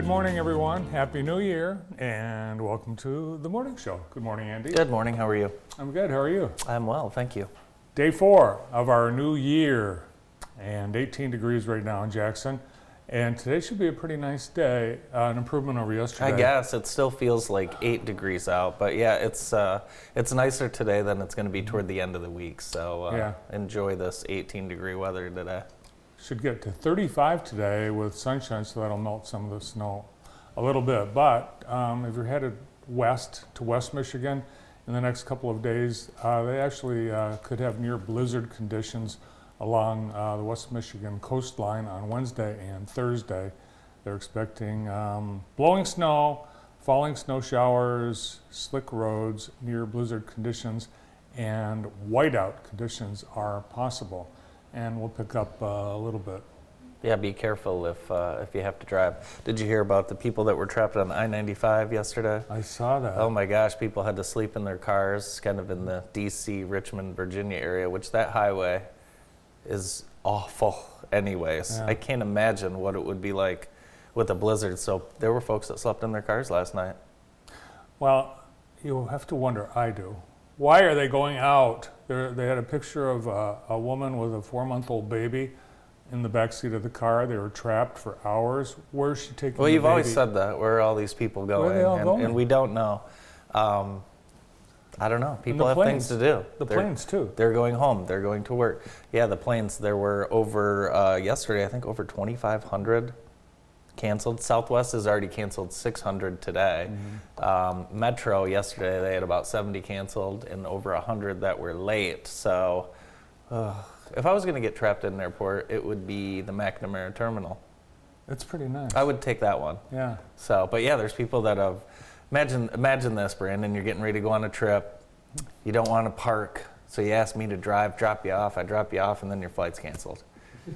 Good morning, everyone. Happy New Year, and welcome to the morning show. Good morning, Andy. Good morning. How are you? I'm good. How are you? I'm well, thank you. Day four of our new year, and 18 degrees right now in Jackson. And today should be a pretty nice day, uh, an improvement over yesterday. I guess it still feels like eight degrees out, but yeah, it's uh, it's nicer today than it's going to be toward the end of the week. So uh, Yeah. enjoy this 18 degree weather today. Should get to 35 today with sunshine, so that'll melt some of the snow a little bit. But um, if you're headed west to West Michigan in the next couple of days, uh, they actually uh, could have near blizzard conditions along uh, the West Michigan coastline on Wednesday and Thursday. They're expecting um, blowing snow, falling snow showers, slick roads, near blizzard conditions, and whiteout conditions are possible. And we'll pick up uh, a little bit. Yeah, be careful if uh, if you have to drive. Did you hear about the people that were trapped on I-95 yesterday? I saw that. Oh my gosh, people had to sleep in their cars, kind of in the D.C., Richmond, Virginia area, which that highway is awful, anyways. Yeah. I can't imagine what it would be like with a blizzard. So there were folks that slept in their cars last night. Well, you have to wonder, I do. Why are they going out? They're, they had a picture of a, a woman with a four month old baby in the back seat of the car. They were trapped for hours. Where's she taking Well, you've always said that. Where are all these people going? Where are they all and, going? and we don't know. Um, I don't know. People have planes. things to do. The They're- planes, too. They're going home. They're going to work. Yeah, the planes. There were over uh, yesterday. I think over 2,500 canceled. Southwest has already canceled 600 today. Mm-hmm. Um, Metro yesterday they had about 70 canceled and over 100 that were late. So, uh, if I was going to get trapped in an airport, it would be the McNamara terminal. It's pretty nice. I would take that one. yeah. So, but yeah, there's people that have. Imagine, imagine this, Brandon. You're getting ready to go on a trip. You don't want to park, so you ask me to drive, drop you off. I drop you off, and then your flight's canceled.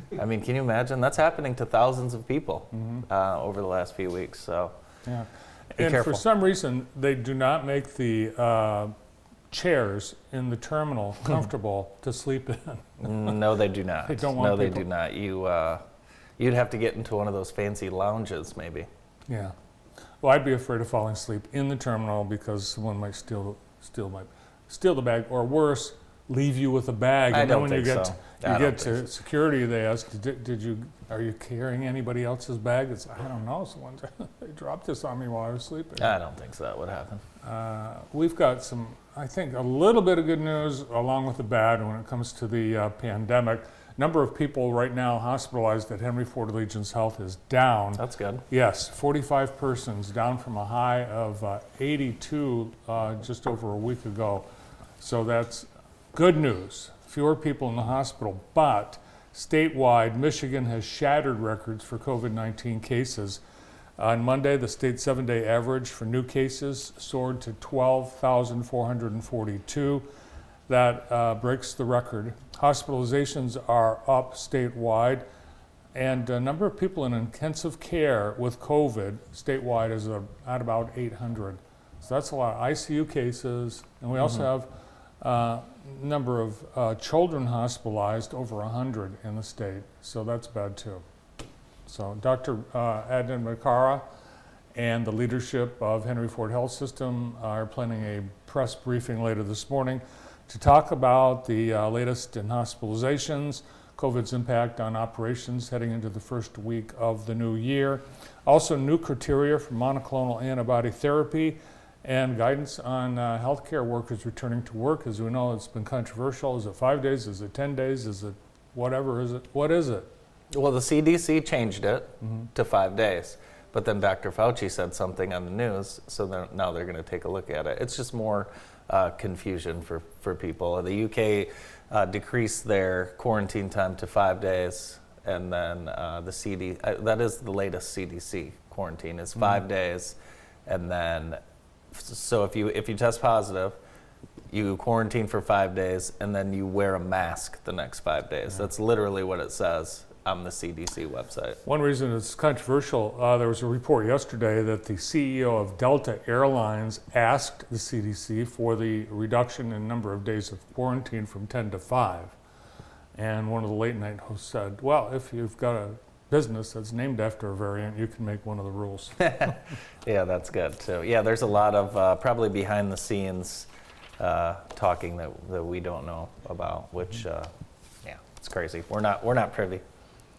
I mean, can you imagine? That's happening to thousands of people uh, over the last few weeks. So, Yeah. And careful. for some reason, they do not make the uh, chairs in the terminal comfortable to sleep in. mm, no, they do not. They don't want no, they do not. You, uh, you'd have to get into one of those fancy lounges, maybe. Yeah. Well, I'd be afraid of falling asleep in the terminal because someone might steal steal my steal the bag, or worse, leave you with a bag. I and then when think you get so. you I don't get to security, they ask, did, did you are you carrying anybody else's bag? It's I don't know. Someone they dropped this on me while I was sleeping. I don't think so. That would happen. Uh, we've got some, I think, a little bit of good news along with the bad when it comes to the uh, pandemic. Number of people right now hospitalized at Henry Ford Allegiance Health is down. That's good. Yes, 45 persons, down from a high of uh, 82 uh, just over a week ago. So that's good news. Fewer people in the hospital, but statewide, Michigan has shattered records for COVID 19 cases. On Monday, the state seven day average for new cases soared to 12,442. That uh, breaks the record. Hospitalizations are up statewide. And the number of people in intensive care with COVID statewide is uh, at about 800. So that's a lot of ICU cases. And we also have a number of uh, children hospitalized, over 100 in the state. So that's bad too. So Dr. Uh, Adnan Munkarah and the leadership of Henry Ford Health System are planning a press briefing later this morning to talk about the uh, latest in hospitalizations, COVID's impact on operations heading into the first week of the new year. Also, new criteria for monoclonal antibody therapy and guidance on uh, healthcare workers returning to work. As we know, it's been controversial. Is it five days? Is it 10 days? Is it whatever? Is it? What is it? Well, the CDC changed it to five days, but then Dr. Fauci said something on the news, so they're, now they're going to take a look at it. It's just more uh, confusion for, for people. The UK uh, decreased their quarantine time to five days, and then uh, the CD uh, that is the latest CDC quarantine is 5 days, and then so if you if you test positive, you quarantine for five days, and then you wear a mask the next five days. That's literally what it says on the CDC website. One reason it's controversial, uh, there was a report yesterday that the CEO of Delta Airlines asked the CDC for the reduction in number of days of quarantine from 10 to 5. And one of the late night hosts said, well, if you've got a business that's named after a variant, you can make one of the rules. Yeah, that's good too. Yeah, there's a lot of uh, probably behind the scenes uh, talking that, that we don't know about, which, uh, yeah, it's crazy. We're not, we're not privy.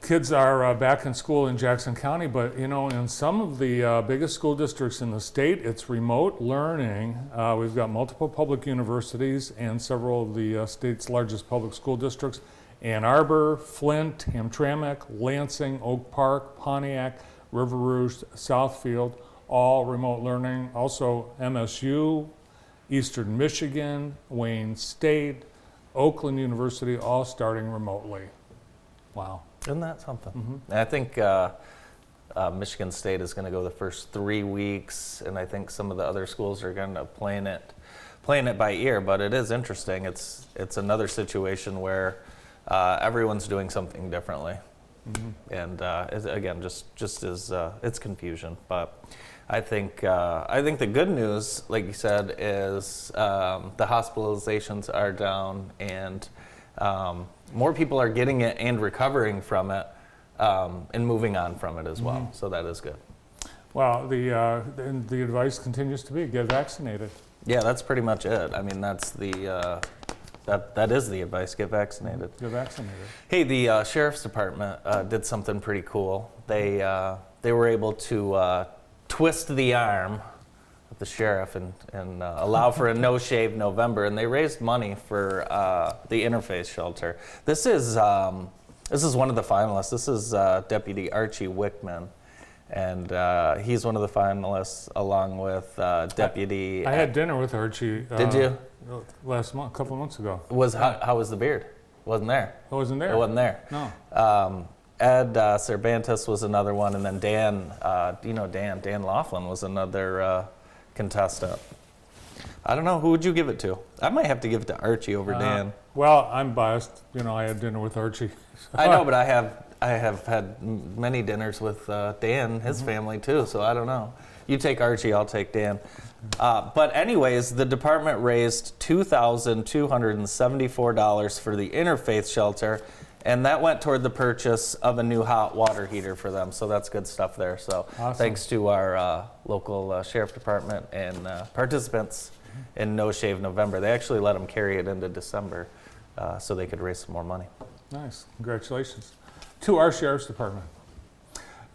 Kids are uh, back in school in Jackson County, but you know, in some of the uh, biggest school districts in the state, it's remote learning. Uh, we've got multiple public universities and several of the uh, state's largest public school districts Ann Arbor, Flint, Hamtramck, Lansing, Oak Park, Pontiac, River Rouge, Southfield, all remote learning. Also, MSU, Eastern Michigan, Wayne State, Oakland University, all starting remotely. Wow. Isn't that something? And I think uh, uh, Michigan State is going to go the first three weeks, and I think some of the other schools are going to plan it, playing it by ear. But it is interesting. It's it's another situation where uh, everyone's doing something differently, and uh, again, just just as uh, it's confusion. But I think uh, I think the good news, like you said, is um, the hospitalizations are down and um, more people are getting it and recovering from it um, and moving on from it as well. So that is good. Well, the, uh, the advice continues to be get vaccinated. Yeah, that's pretty much it. I mean, that's the uh, that that is the advice. Get vaccinated. Get vaccinated. Hey, the uh, sheriff's department uh, did something pretty cool. They uh, they were able to uh, twist the arm of the sheriff and and uh, allow for a no shave November, and they raised money for uh, the interfaith shelter. This is um, this is one of the finalists. This is uh, Deputy Archie Wickman. And uh, he's one of the finalists, along with uh, Deputy. I had dinner with Archie. Uh, Did you? Last month, a couple of months ago. Was how, how was the beard? Wasn't there? I wasn't there. It wasn't there. No. Um, Ed uh, Cervantes was another one, and then Dan, uh, you know Dan? Dan Laughlin was another uh, contestant. I don't know. Who would you give it to? I might have to give it to Archie over Uh, Dan. Well, I'm biased. You know, I had dinner with Archie. I know, but I have I have had many dinners with uh, Dan, his Mm-hmm. family too. So I don't know. You take Archie, I'll take Dan. Uh, but anyways, the department raised two thousand two hundred and seventy-four dollars for the interfaith shelter, and that went toward the purchase of a new hot water heater for them. So that's good stuff there. So Awesome. thanks to our uh, local uh, sheriff department and uh, participants in No Shave November. They actually let them carry it into December, uh, so they could raise some more money. Nice. Congratulations. To our sheriff's department.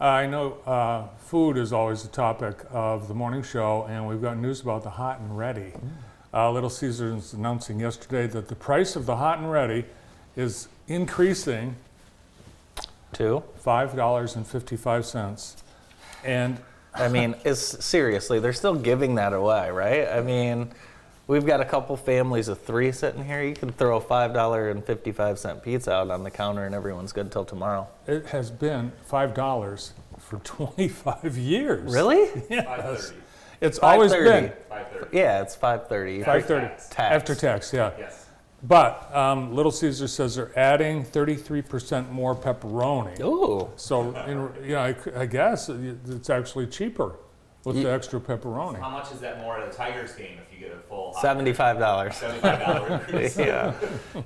I know uh, food is always the topic of the morning show, and we've got news about the hot and ready. Uh, Little Caesars announcing yesterday that the price of the hot and ready is increasing to $5.55. And I mean, it's seriously, they're still giving that away, right? I mean, we've got a couple families of three sitting here. You can throw a five dollar and fifty five cent pizza out on the counter, and everyone's good till tomorrow. it has been $5 for 25 years. Really? Yes. It's always 5.30. been Yeah, it's five thirty. 530 Tax. after tax, yeah. Yes. But um, Little Caesar says they're adding 33% more pepperoni. Ooh, So, in, you know, I, c- I guess it's actually cheaper with Ye- the extra pepperoni. How much is that more at a Tigers game if you get a full hot seventy five dollars. Seventy-five dollars. yeah,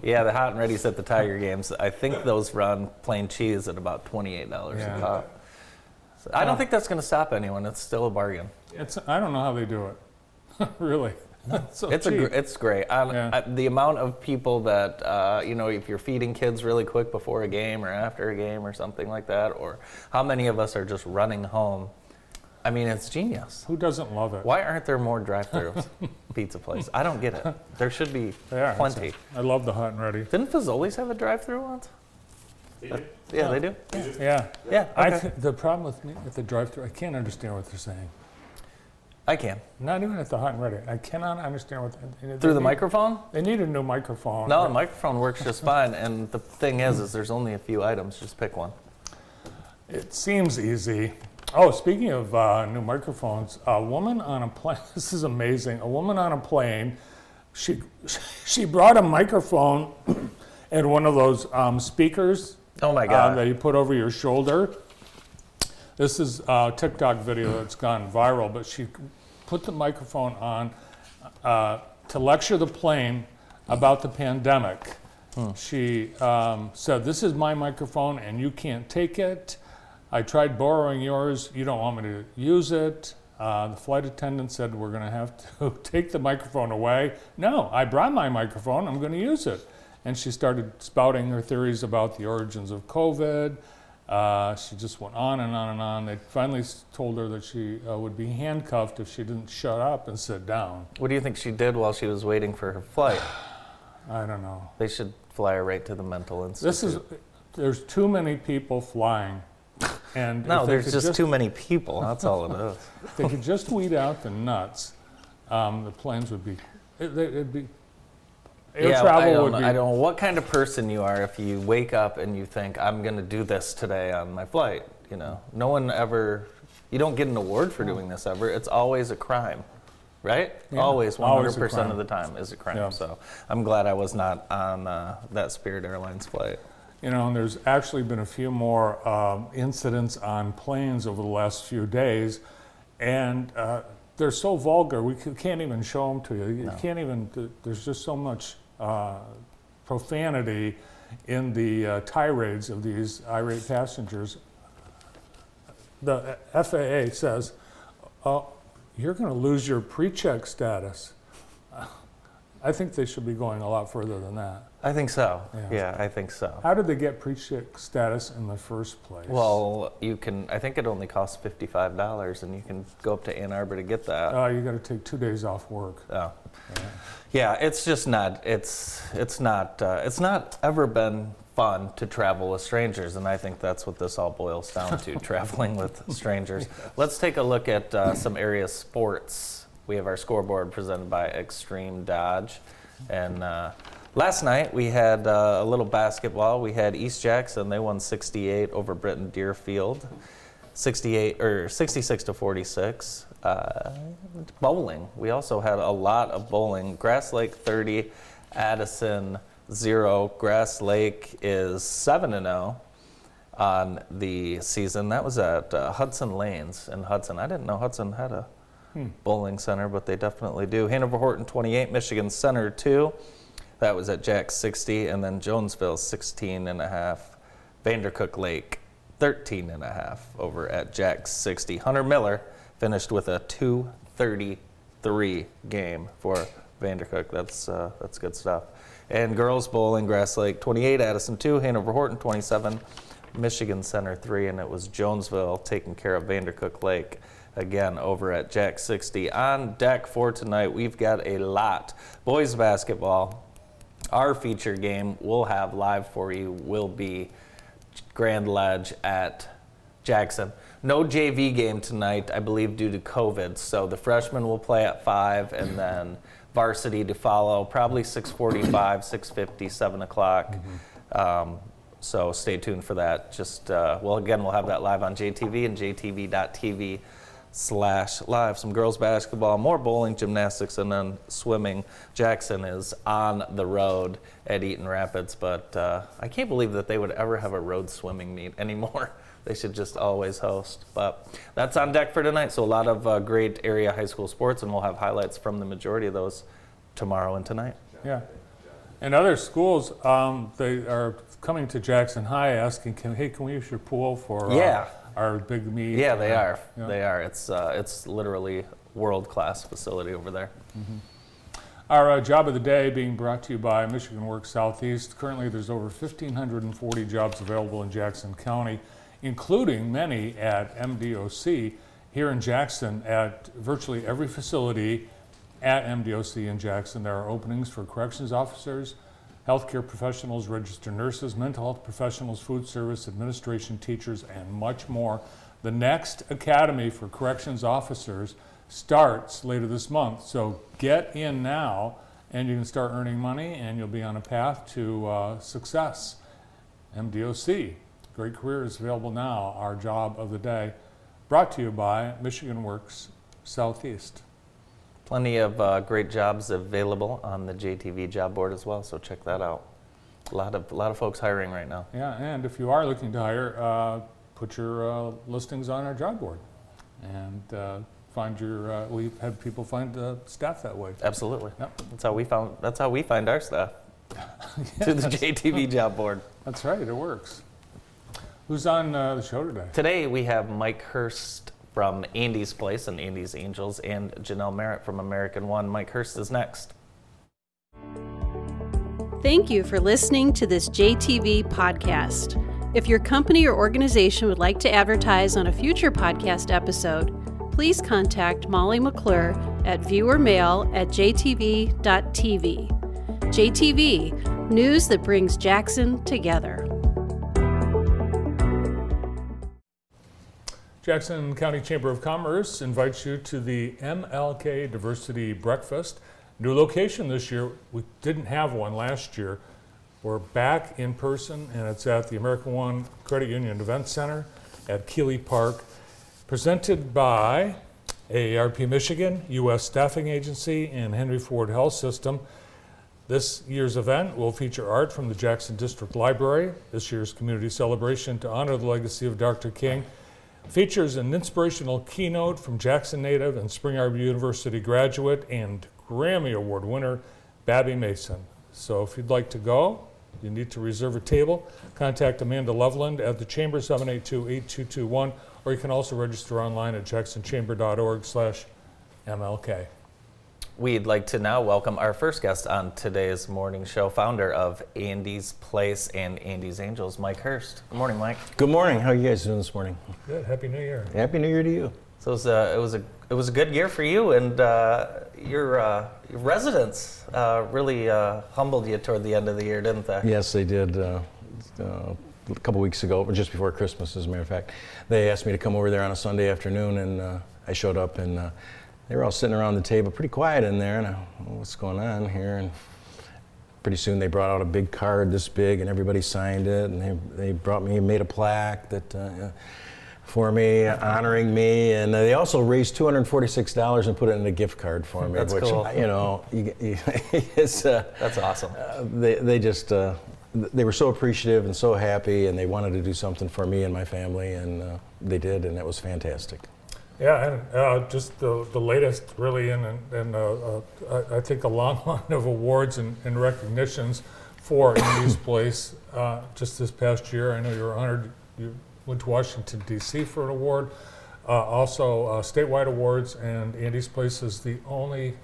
yeah. The hot and ready's at the Tiger games. I think those run plain cheese at about twenty eight dollars Yeah. a pop. So I don't think that's going to stop anyone. It's still a bargain. It's, I don't know how they do it. really. It's so it's a cheap. gr- it's great. I, Yeah. I, the amount of people that uh, you know, if you're feeding kids really quick before a game or after a game or something like that, or how many of us are just running home. I mean, it's genius. Who doesn't love it? Why aren't there more drive-throughs pizza place? I don't get it. There should be They are. plenty. I love the hot and ready. Didn't Fazoli's have a drive-through once? Uh, yeah, they do. Yeah. Yeah, I okay. th- the problem with me at the drive-through, I can't understand what they're saying. I can. Not even at the hot and ready. I cannot understand what they, they Through the need- microphone? They need a new microphone. No, the microphone works just fine. And the thing is, is there's only a few items. Just pick one. It seems easy. Oh, speaking of uh, new microphones, a woman on a plane. This is amazing. A woman on a plane. She she brought a microphone and one of those um, speakers Oh my uh, god. that you put over your shoulder. This is a TikTok video that's gone viral, but she put the microphone on uh, to lecture the plane about the pandemic. She um, said, This is my microphone and you can't take it. I tried borrowing yours. You don't want me to use it. Uh, the flight attendant said we're going to have to take the microphone away. No, I brought my microphone. I'm going to use it. And she started spouting her theories about the origins of COVID. Uh, she just went on and on and on. They finally told her that she uh, would be handcuffed if she didn't shut up and sit down. What do you think she did while she was waiting for her flight? I don't know. They should fly her right to the mental institute. This is, there's too many people flying. And no, there's could just, too many people. That's all it is. If they could just weed out the nuts, um, the planes would be, it, it'd be, air yeah, I don't, would know, be. I don't know what kind of person you are if you wake up and you think I'm going to do this today on my flight. You know, no one ever. You don't get an award for doing this ever. It's always a crime, right? Yeah, always, 100 always a percent crime. of the time is a crime. Yeah. So I'm glad I was not on uh, that Spirit Airlines flight. You know, and there's actually been a few more um, incidents on planes over the last few days, and uh, they're so vulgar we can't even show them to you. You No. can't even. There's just so much uh, profanity in the uh, tirades of these irate passengers. The FAA says, "Oh, you're going to lose your pre-check status." I think they should be going a lot further than that. I think so. Yeah. Yeah, I think so. How did they get pre-check status in the first place? Well, you can. I think it only costs fifty-five dollars, and you can go up to Ann Arbor to get that. uh, you got to take two days off work. Oh. Yeah, it's just not. It's it's not. Uh, it's not ever been fun to travel with strangers, and I think that's what this all boils down to: traveling with strangers. Let's take a look at uh, some area sports. We have our scoreboard presented by Extreme Dodge, and uh, last night we had uh, a little basketball. We had East Jackson. They won 68 over Britton Deerfield. 68 or 66 to 46. Uh, bowling. We also had a lot of bowling. Grass Lake 30, Addison 0. Grass Lake is 7 and 0 on the season. That was at uh, Hudson Lanes in Hudson. I didn't know Hudson had a bowling center, but they definitely do. Hanover Horton 28, Michigan Center 2. That was at Jack 60, and then Jonesville 16 and a half. Vandercook Lake 13 and a half over at Jack 60. Hunter Miller finished with a 233 game for Vandercook. That's uh, that's good stuff. And girls bowling, Grass Lake 28, Addison 2, Hanover Horton 27, Michigan Center 3, and it was Jonesville taking care of Vandercook Lake again over at Jack 60. On deck for tonight, we've got a lot. Boys basketball, our feature game we'll have live for you will be Grand Ledge at Jackson. No JV game tonight, I believe, due to COVID. So the freshmen will play at five, and then varsity to follow, probably 6:45, 6:50, 7 o'clock. Um, so stay tuned for that. Just uh, well, again, we'll have that live on JTV and JTV.tv slash live. Some girls basketball, more bowling, gymnastics, and then swimming. Jackson is on the road at Eaton Rapids, but uh, I can't believe that they would ever have a road swimming meet anymore. They should just always host. But that's on deck for tonight. So a lot of uh, great area high school sports, and we'll have highlights from the majority of those tomorrow and tonight. Yeah. And other schools, um, they are coming to Jackson High asking, can, hey, can we use your pool for uh, Yeah. Our big meet? Yeah, they are. Yeah. They are. It's uh, it's literally world class facility over there. Our uh, job of the day being brought to you by Michigan Works Southeast. Currently, there's over 1,540 jobs available in Jackson County, including many at MDOC here in Jackson at virtually every facility at MDOC in Jackson. There are openings for corrections officers, healthcare professionals, registered nurses, mental health professionals, food service, administration teachers, and much more. The next Academy for Corrections Officers starts later this month. So get in now and you can start earning money and you'll be on a path to uh, success. MDOC, great career is available now. Our job of the day brought to you by Michigan Works Southeast. Plenty of uh, great jobs available on the JTV job board as well, so check that out. A lot of a lot of folks hiring right now. Yeah, and if you are looking to hire, uh, put your uh, listings on our job board and uh, find your. Uh, we've had people find uh, staff that way. Absolutely. Yep. That's how we found. That's how we find our staff. to the JTV job board. That's right, it works. Who's on uh, the show today? Today we have Mike Hurst from Andy's Place and Andy's Angels and Janelle Merritt from American One. Mike Hurst is next. Thank you for listening to this JTV podcast. If your company or organization would like to advertise on a future podcast episode, please contact Molly McClure at viewermail at jtv.tv. JTV, news that brings Jackson together. Jackson County Chamber of Commerce invites you to the MLK Diversity Breakfast. New location this year. We didn't have one last year. We're back in person, and it's at the American One Credit Union Event Center at Keeley Park. Presented by AARP Michigan, U.S. Staffing Agency, and Henry Ford Health System. This year's event will feature art from the Jackson District Library. This year's community celebration to honor the legacy of Dr. King features an inspirational keynote from Jackson native and Spring Arbor University graduate and Grammy Award winner, Babbie Mason. So if you'd like to go, you need to reserve a table. Contact Amanda Loveland at the Chamber 782-8221, or you can also register online at jacksonchamber.org slash MLK. We'd like to now welcome our first guest on today's morning show, founder of Andy's Place and Andy's Angels, Mike Hurst. Good morning, Mike. Good morning. How are you guys doing this morning? Good. Happy New Year. Happy New Year to you. So it was a, it was a, it was a good year for you, and uh, your, uh, your residents uh, really uh, humbled you toward the end of the year, didn't they? Yes, they did. Uh, uh, a couple weeks ago, just before Christmas, as a matter of fact, they asked me to come over there on a Sunday afternoon, and uh, I showed up, and uh, they were all sitting around the table, pretty quiet in there, and I, what's going on here? And pretty soon they brought out a big card this big, and everybody signed it, and they, they brought me, made a plaque that. Uh, for me, honoring me, and they also raised two hundred forty-six dollars and put it in a gift card for me. That's which, cool. You know, you, you, it's uh, That's awesome. uh, they they just uh, they were so appreciative and so happy, and they wanted to do something for me and my family, and uh, they did, and that was fantastic. Yeah, and uh, just the, the latest, really, in, in uh, uh, I I think a long line of awards and, and recognitions for Andy's Place uh, just this past year. I know you were honored. You went to Washington D.C. for an award. Uh, also, uh, statewide awards, and Andy's Place is the only,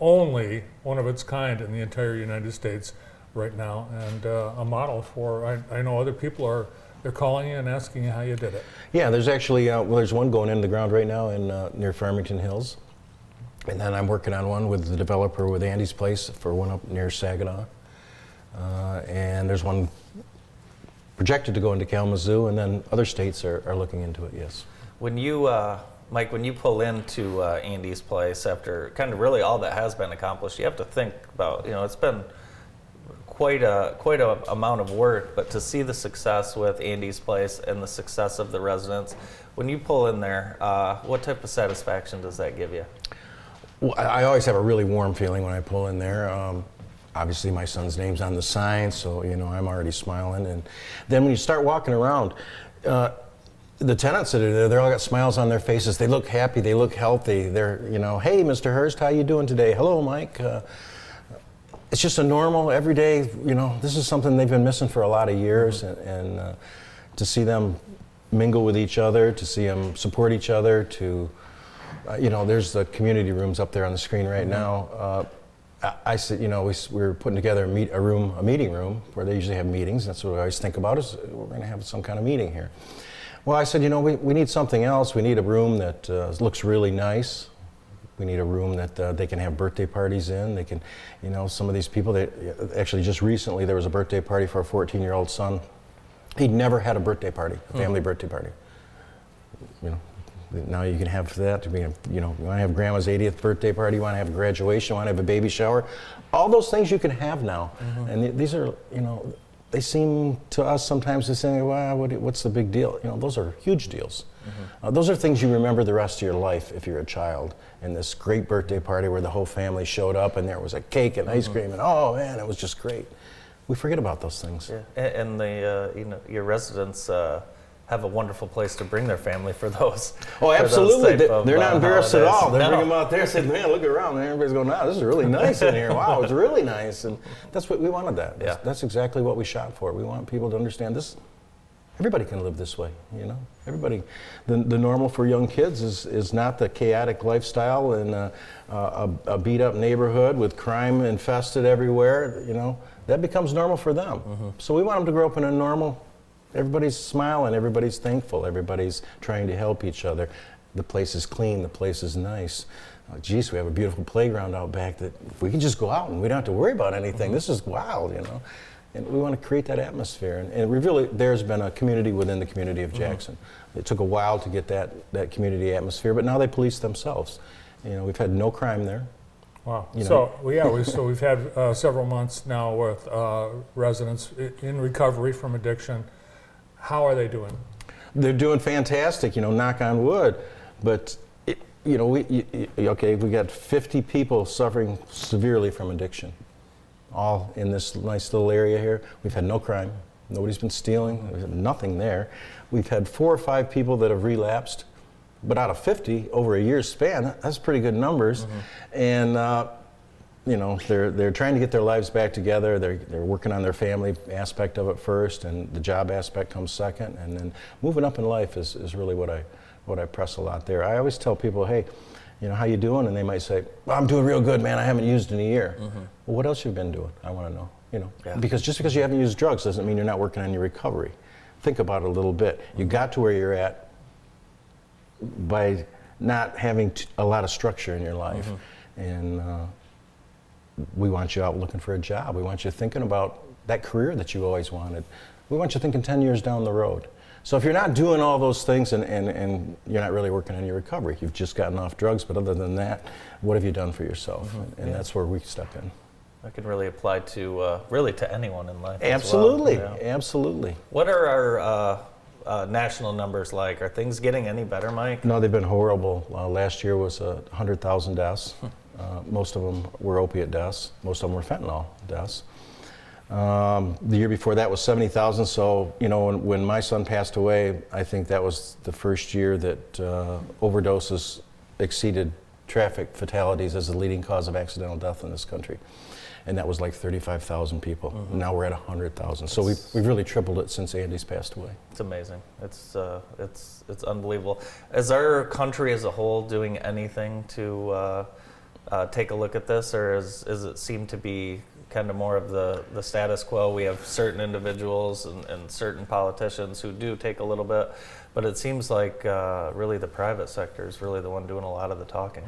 only one of its kind in the entire United States right now, and a model for. I, I know other people are. They're calling you and asking you how you did it. Yeah, there's actually uh, well, there's one going into the ground right now in uh, near Farmington Hills, and then I'm working on one with the developer with Andy's Place for one up near Saginaw, uh, and there's one projected to go into Kalamazoo, and then other states are, are looking into it. Yes. When you, uh, Mike, when you pull into uh, Andy's place after kind of really all that has been accomplished, you have to think about, you know, it's been quite a quite a amount of work, but to see the success with Andy's place and the success of the residents, when you pull in there, uh, what type of satisfaction does that give you? Well, I always have a really warm feeling when I pull in there. Um, obviously, my son's name's on the sign, so you know I'm already smiling. And then when you start walking around, uh, the tenants that are there, they're all got smiles on their faces. They look happy. They look healthy. They're you know, hey, Mr. Hurst, how you doing today? Hello, Mike. Uh, it's just a normal, everyday. You know, this is something they've been missing for a lot of years, and, and uh, to see them mingle with each other, to see them support each other, to uh, you know, there's the community rooms up there on the screen right now. Uh, I, I said, you know, we, we were putting together a, meet, a room, a meeting room where they usually have meetings. That's what I always think about is we're going to have some kind of meeting here. Well, I said, you know, we, we need something else. We need a room that uh, looks really nice. We need a room that uh, they can have birthday parties in. They can, you know, some of these people. They uh, actually just recently there was a birthday party for a 14-year-old son. He'd never had a birthday party, a hmm. family birthday party you know, now you can have that. You know, you know, you want to have grandma's 80th birthday party, you want to have a graduation, you want to have a baby shower. All those things you can have now. Mm-hmm. And th- these are, you know, they seem to us sometimes to say, well, what, what's the big deal? You know, those are huge deals. Uh, those are things you remember the rest of your life if you're a child. And this great birthday party where the whole family showed up and there was a cake and ice cream and oh man, it was just great. We forget about those things. Yeah, and the uh, you know your residents uh, have a wonderful place to bring their family for those. Oh, for those absolutely. type They, of, are uh, not embarrassed at all. They No. bring them out there and say, man, look around. And everybody's going, wow, this is really nice in here. Wow, it's really nice. And that's what we wanted that. That's, Yeah. that's exactly what we shot for. We want people to understand this. Everybody can live this way, you know. Everybody, the, the normal for young kids is, is not the chaotic lifestyle in a, a, a beat up neighborhood with crime infested everywhere, you know. That becomes normal for them. So we want them to grow up in a normal, everybody's smiling, everybody's thankful, everybody's trying to help each other. The place is clean, the place is nice. Uh, geez, we have a beautiful playground out back that we can just go out and we don't have to worry about anything. This is wild, you know. And we want to create that atmosphere. And, and really, there's been a community within the community of Jackson. It took a while to get that, that community atmosphere, but now they police themselves. You know, we've had no crime there. Wow. You know. So, yeah, we, so we've had uh, several months now with uh, residents in recovery from addiction. How are they doing? They're doing fantastic, you know, knock on wood. But, it, you know, we, y- y- okay, we got 50 people suffering severely from addiction, all in this nice little area here. We've had no crime. Nobody's been stealing. We've nothing there. We've had four or five people that have relapsed. But out of 50 over a year's span, that's pretty good numbers. And, uh, you know, they're, they're trying to get their lives back together. They're, they're working on their family aspect of it first, and the job aspect comes second. And then moving up in life is, is really what I, what I press a lot there. I always tell people, hey, you know, how you doing? And they might say, well, I'm doing real good, man. I haven't used in a year. Well, what else you've been doing? I want to know. You know, Yeah. because just because you haven't used drugs doesn't mean you're not working on your recovery. Think about it a little bit. You got to where you're at by not having t- a lot of structure in your life. And uh, we want you out looking for a job. We want you thinking about that career that you always wanted. We want you thinking 10 years down the road. So if you're not doing all those things and, and, and you're not really working on your recovery, you've just gotten off drugs, but other than that, what have you done for yourself? And that's where we step in. That can really apply to uh, really to anyone in life. as well. Absolutely, Yeah. absolutely. What are our uh, uh, national numbers like? Are things getting any better, Mike? No, they've been horrible. Uh, last year was uh, 100,000 deaths. Uh, most of them were opiate deaths. Most of them were fentanyl deaths. Um, the year before that was 70,000. So, you know, when, when my son passed away, I think that was the first year that uh, overdoses exceeded traffic fatalities as the leading cause of accidental death in this country. And that was like 35,000 people. Now we're at 100,000. So we've, we've really tripled it since Andy's passed away. It's amazing. It's uh, it's it's unbelievable. Is our country as a whole doing anything to uh, uh, take a look at this, or is, is it seem to be kind of more of the, the status quo? We have certain individuals and, and certain politicians who do take a little bit, but it seems like uh, really the private sector is really the one doing a lot of the talking.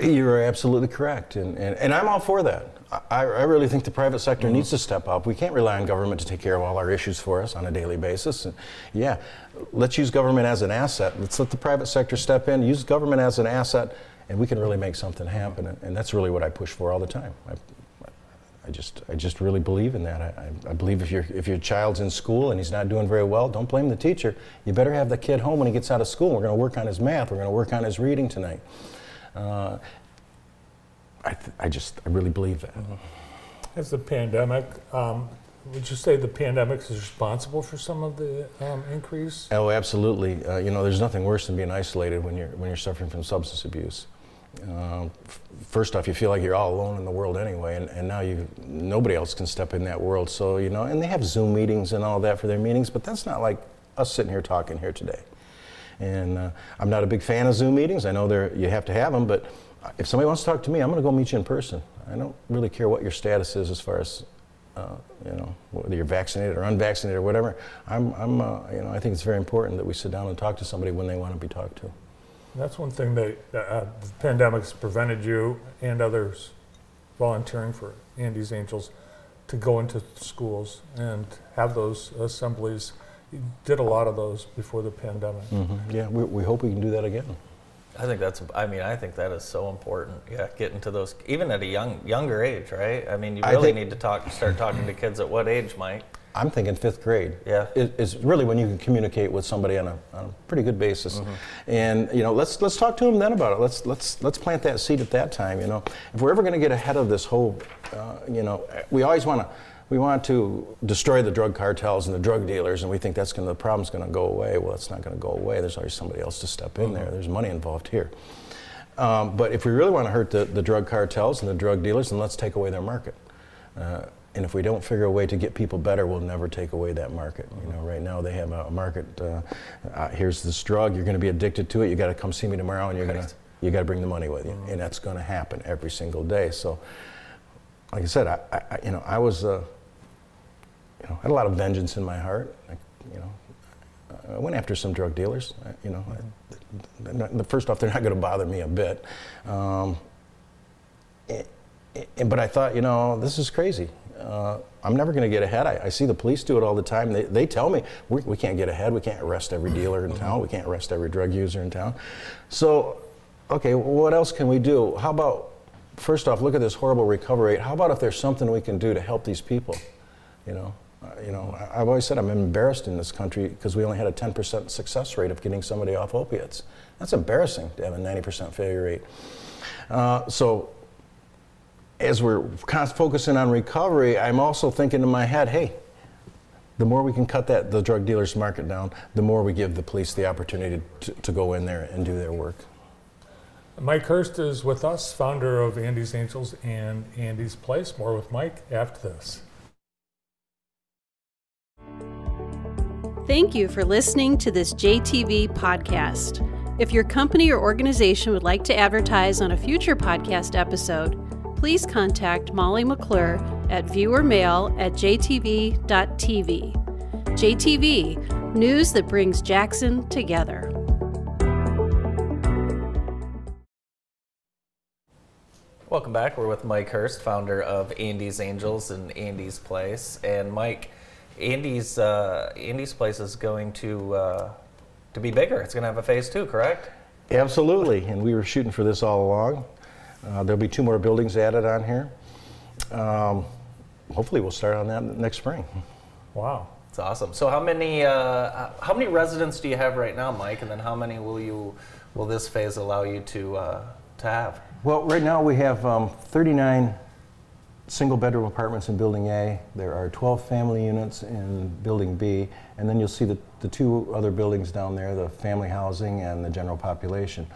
You're absolutely correct, and, and, and I'm all for that. I, I really think the private sector needs to step up. We can't rely on government to take care of all our issues for us on a daily basis. And yeah, let's use government as an asset. Let's let the private sector step in, use government as an asset, and we can really make something happen. And, and that's really what I push for all the time. I, I just, I just really believe in that. I, I, believe if, your if your child's in school and he's not doing very well, don't blame the teacher. You better have the kid home when he gets out of school. We're going to work on his math. We're going to work on his reading tonight. Uh, I, th- I just, I really believe that. As the pandemic, um, would you say the pandemic is responsible for some of the um, increase? Oh, absolutely. Uh, you know, there's nothing worse than being isolated when you're when you're suffering from substance abuse. F- first off, you feel like you're all alone in the world anyway, and, and now you nobody else can step in that world. So you know, and they have Zoom meetings and all that for their meetings, but that's not like us sitting here talking here today. And uh, I'm not a big fan of Zoom meetings. I know they're, you have to have them, but if somebody wants to talk to me, I'm going to go meet you in person. I don't really care what your status is as far as, uh, you know, whether you're vaccinated or unvaccinated or whatever. I'm, I'm uh, you know, I think it's very important that we sit down and talk to somebody when they want to be talked to. That's one thing that uh, the pandemic's prevented you and others volunteering for Andy's Angels to go into schools and have those assemblies. You did a lot of those before the pandemic. Yeah, we, we hope we can do that again. I think that's. I mean, I think that is so important. Yeah, getting to those even at a young younger age, right? I mean, you really think- need to talk, start talking to kids at what age, Mike? I'm thinking fifth grade. Yeah. Is, is really when you can communicate with somebody on a, on a pretty good basis. And you know, let's let's talk to them then about it. Let's let's let's plant that seed at that time. You know, if we're ever going to get ahead of this whole, uh, you know, we always want to. We want to destroy the drug cartels and the drug dealers, and we think that's going the problem's going to go away. Well, it's not going to go away. There's always somebody else to step in there. There's money involved here. Um, but if we really want to hurt the, the drug cartels and the drug dealers, then let's take away their market. Uh, and if we don't figure a way to get people better, we'll never take away that market. You know, right now they have a, market. Uh, uh, here's this drug. You're going to be addicted to it. You got to come see me tomorrow, and you're going to you got to bring the money with you, and that's going to happen every single day. So, like I said, I, I you know I was uh, you know had a lot of vengeance in my heart. I, you know, I went after some drug dealers. I- You know, I, the first off, they're not going to bother me a bit. Um, eh, eh, but I thought, you know, this is crazy. Uh, I'm never going to get ahead. I, I see the police do it all the time. They, they tell me we, we can't get ahead. We can't arrest every dealer in town. We can't arrest every drug user in town. So, okay, what else can we do? How about, first off, look at this horrible recovery rate. How about if there's something we can do to help these people? You know, uh, you know, I've always said I'm embarrassed in this country because we only had a 10% success rate of getting somebody off opiates. That's embarrassing to have a 90% failure rate. Uh, so as we're con- focusing on recovery, I'm also thinking in my head, hey, the more we can cut that the drug dealers market down, the more we give the police the opportunity to, to go in there and do their work. Mike Hurst is with us, founder of Andy's Angels and Andy's Place. More with Mike after this. Thank you for listening to this JTV podcast. If your company or organization would like to advertise on a future podcast episode, please contact Molly McClure at viewermail at jtv.tv. JTV, news that brings Jackson together. Welcome back. We're with Mike Hurst, founder of Andy's Angels and Andy's Place. And Mike, Andy's uh, Andy's Place is going to uh, to be bigger. It's going to have a phase two, correct? Absolutely, and we were shooting for this all along. Uh, there'll be two more buildings added on here. Um, hopefully, we'll start on that next spring. Wow. that's awesome. So how many uh, how many residents do you have right now, Mike? And then how many will you will this phase allow you to uh, to have? Well, right now we have um, 39 single bedroom apartments in Building A. There are 12 family units in Building B, and then you'll see the, the two other buildings down there, the family housing and the general population.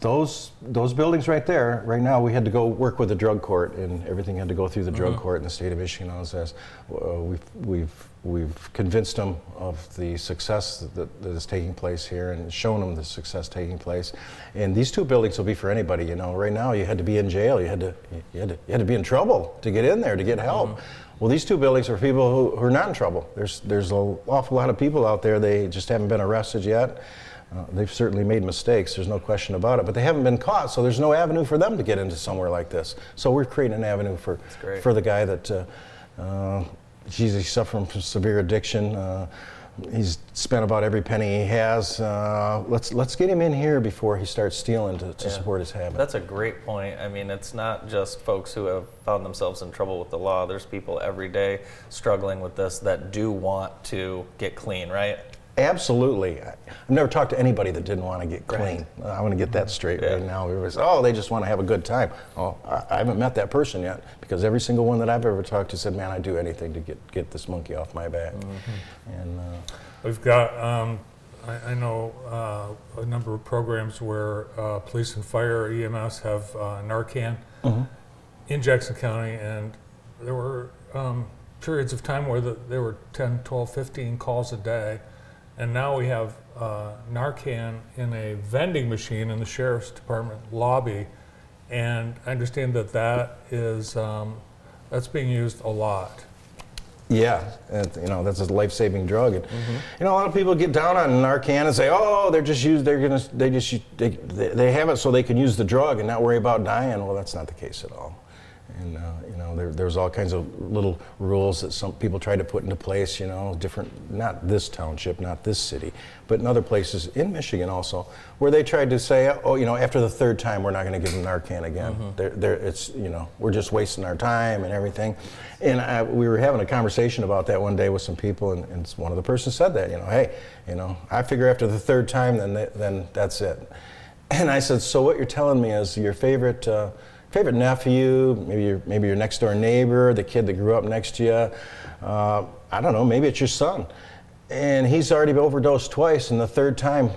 Those, those buildings right there, right now, we had to go work with the drug court, and everything had to go through the drug court in the state of Michigan. All says uh, we've, we've, we've convinced them of the success that, that is taking place here, and shown them the success taking place. And these two buildings will be for anybody. You know, right now you had to be in jail, you had to, you had to, you had to be in trouble to get in there to get help. Well, these two buildings are for people who, who are not in trouble. There's, there's an awful lot of people out there. They just haven't been arrested yet. Uh, they've certainly made mistakes, there's no question about it, but they haven't been caught, so there's no avenue for them to get into somewhere like this. So we're creating an avenue for, for the guy that, uh, uh, geez, he's suffering from severe addiction. Uh, he's spent about every penny he has. Uh, let's, let's get him in here before he starts stealing to, to Yeah. support his habit. That's a great point. I mean, it's not just folks who have found themselves in trouble with the law. There's people every day struggling with this that do want to get clean, right? Absolutely. I- I've never talked to anybody that didn't want to get clean. I want to get that straight Yeah. right now. It was, oh, they just want to have a good time. Oh, I, I haven't met that person yet because every single one that I've ever talked to said, man, I'd do anything to get, get this monkey off my back. And uh, We've got, um, I, I know uh, a number of programs where uh, police and fire EMS have uh, Narcan in Jackson County, and there were um, periods of time where the, there were 10, 12, 15 calls a day, and now we have uh, Narcan in a vending machine in the sheriff's department lobby, and I understand that that is um, that's being used a lot. Yeah, and, you know that's a life-saving drug. And you know a lot of people get down on Narcan and say, "Oh, they're just used. They're gonna. They just they they have it so they can use the drug and not worry about dying." Well, that's not the case at all. And uh, you know there, there's all kinds of little rules that some people try to put into place. You know, different. Not this township, not this city, but in other places in Michigan also, where they tried to say, "Oh, you know, after the third time, we're not going to give them Narcan again. They're, they're, it's you know, we're just wasting our time and everything." And I, we were having a conversation about that one day with some people, and, and one of the persons said that, you know, hey, you know, I figure after the third time, then th- then that's it. And I said, so what you're telling me is your favorite uh, favorite nephew, maybe your maybe your next door neighbor, the kid that grew up next to you, uh, I don't know, maybe it's your son, and he's already overdosed twice, and the third time.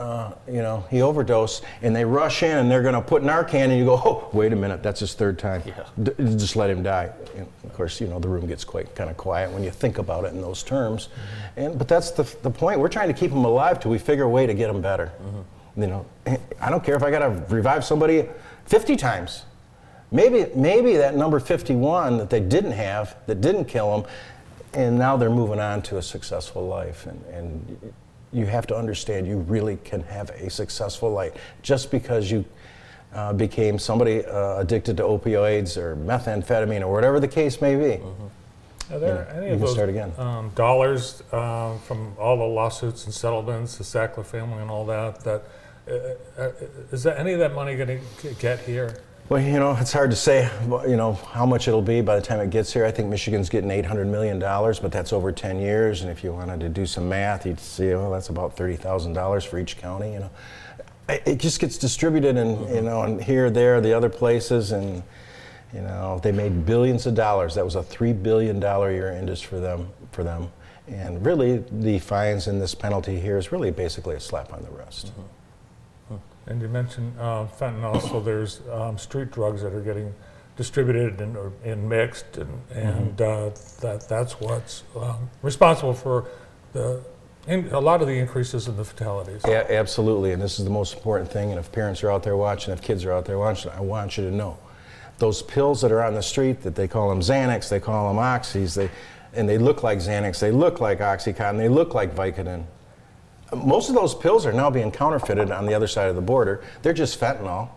uh, you know, he overdosed, and they rush in and they're going to put Narcan, and you go, oh, wait a minute, that's his third time. Yeah. D- just let him die. And of course, you know, the room gets quite kind of quiet when you think about it in those terms. And but that's the, the point. We're trying to keep him alive till we figure a way to get him better. You know, I don't care if I got to revive somebody 50 times. Maybe, maybe that number 51 that they didn't have, that didn't kill them, and now they're moving on to a successful life. And, and you have to understand you really can have a successful life just because you uh, became somebody uh, addicted to opioids or methamphetamine or whatever the case may be. Are there Yeah, any you of can those start again. Um, dollars um, from all the lawsuits and settlements, the Sackler family and all that? That Uh, uh, is that any of that money going to get here? Well, you know, it's hard to say, you know, how much it'll be by the time it gets here. I think Michigan's getting $800 million, but that's over 10 years. And if you wanted to do some math, you'd see, well, that's about $30,000 for each county, you know. It just gets distributed and, you know, and here, there, the other places, and, you know, they made billions of dollars. That was a $3 billion a year industry for them, for them. And really, the fines and this penalty here is really basically a slap on the wrist. Mm-hmm. And you mentioned uh, fentanyl, so there's um, street drugs that are getting distributed and, or, and mixed, and, and uh, that that's what's um, responsible for the in, a lot of the increases in the fatalities. A- absolutely, and this is the most important thing. And if parents are out there watching, if kids are out there watching, I want you to know those pills that are on the street that they call them Xanax, they call them Oxys, they, and they look like Xanax, they look like OxyContin, they look like Vicodin. Most of those pills are now being counterfeited on the other side of the border. They're just fentanyl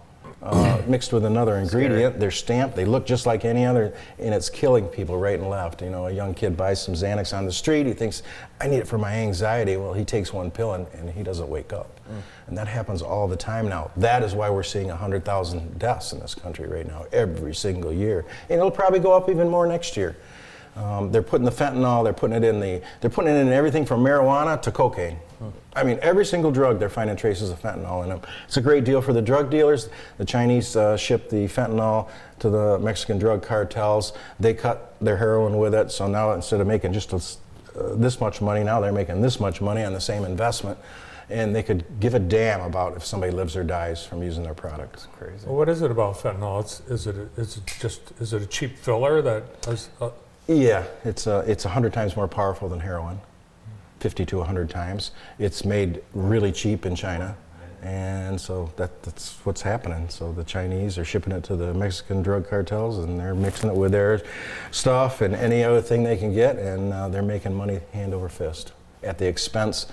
uh, mixed with another ingredient. They're stamped. They look just like any other, and it's killing people right and left. You know, a young kid buys some Xanax on the street. He thinks, "I need it for my anxiety." Well, he takes one pill and, and he doesn't wake up, and that happens all the time now. That is why we're seeing 100,000 deaths in this country right now, every single year, and it'll probably go up even more next year. Um, they're putting the fentanyl, they're putting it in the, they're putting it in everything from marijuana to cocaine. I mean, every single drug they're finding traces of fentanyl in them. It's a great deal for the drug dealers. The Chinese uh, ship the fentanyl to the Mexican drug cartels. They cut their heroin with it, so now instead of making just a s- uh, this much money, now they're making this much money on the same investment. And they could give a damn about if somebody lives or dies from using their product. Crazy. Well, what is it about fentanyl? It's, is it is it just is it a cheap filler that is, uh, Yeah, it's uh, it's 100 times more powerful than heroin, 50 to 100 times. It's made really cheap in China, and so that, that's what's happening. So the Chinese are shipping it to the Mexican drug cartels, and they're mixing it with their stuff and any other thing they can get, and uh, they're making money hand over fist at the expense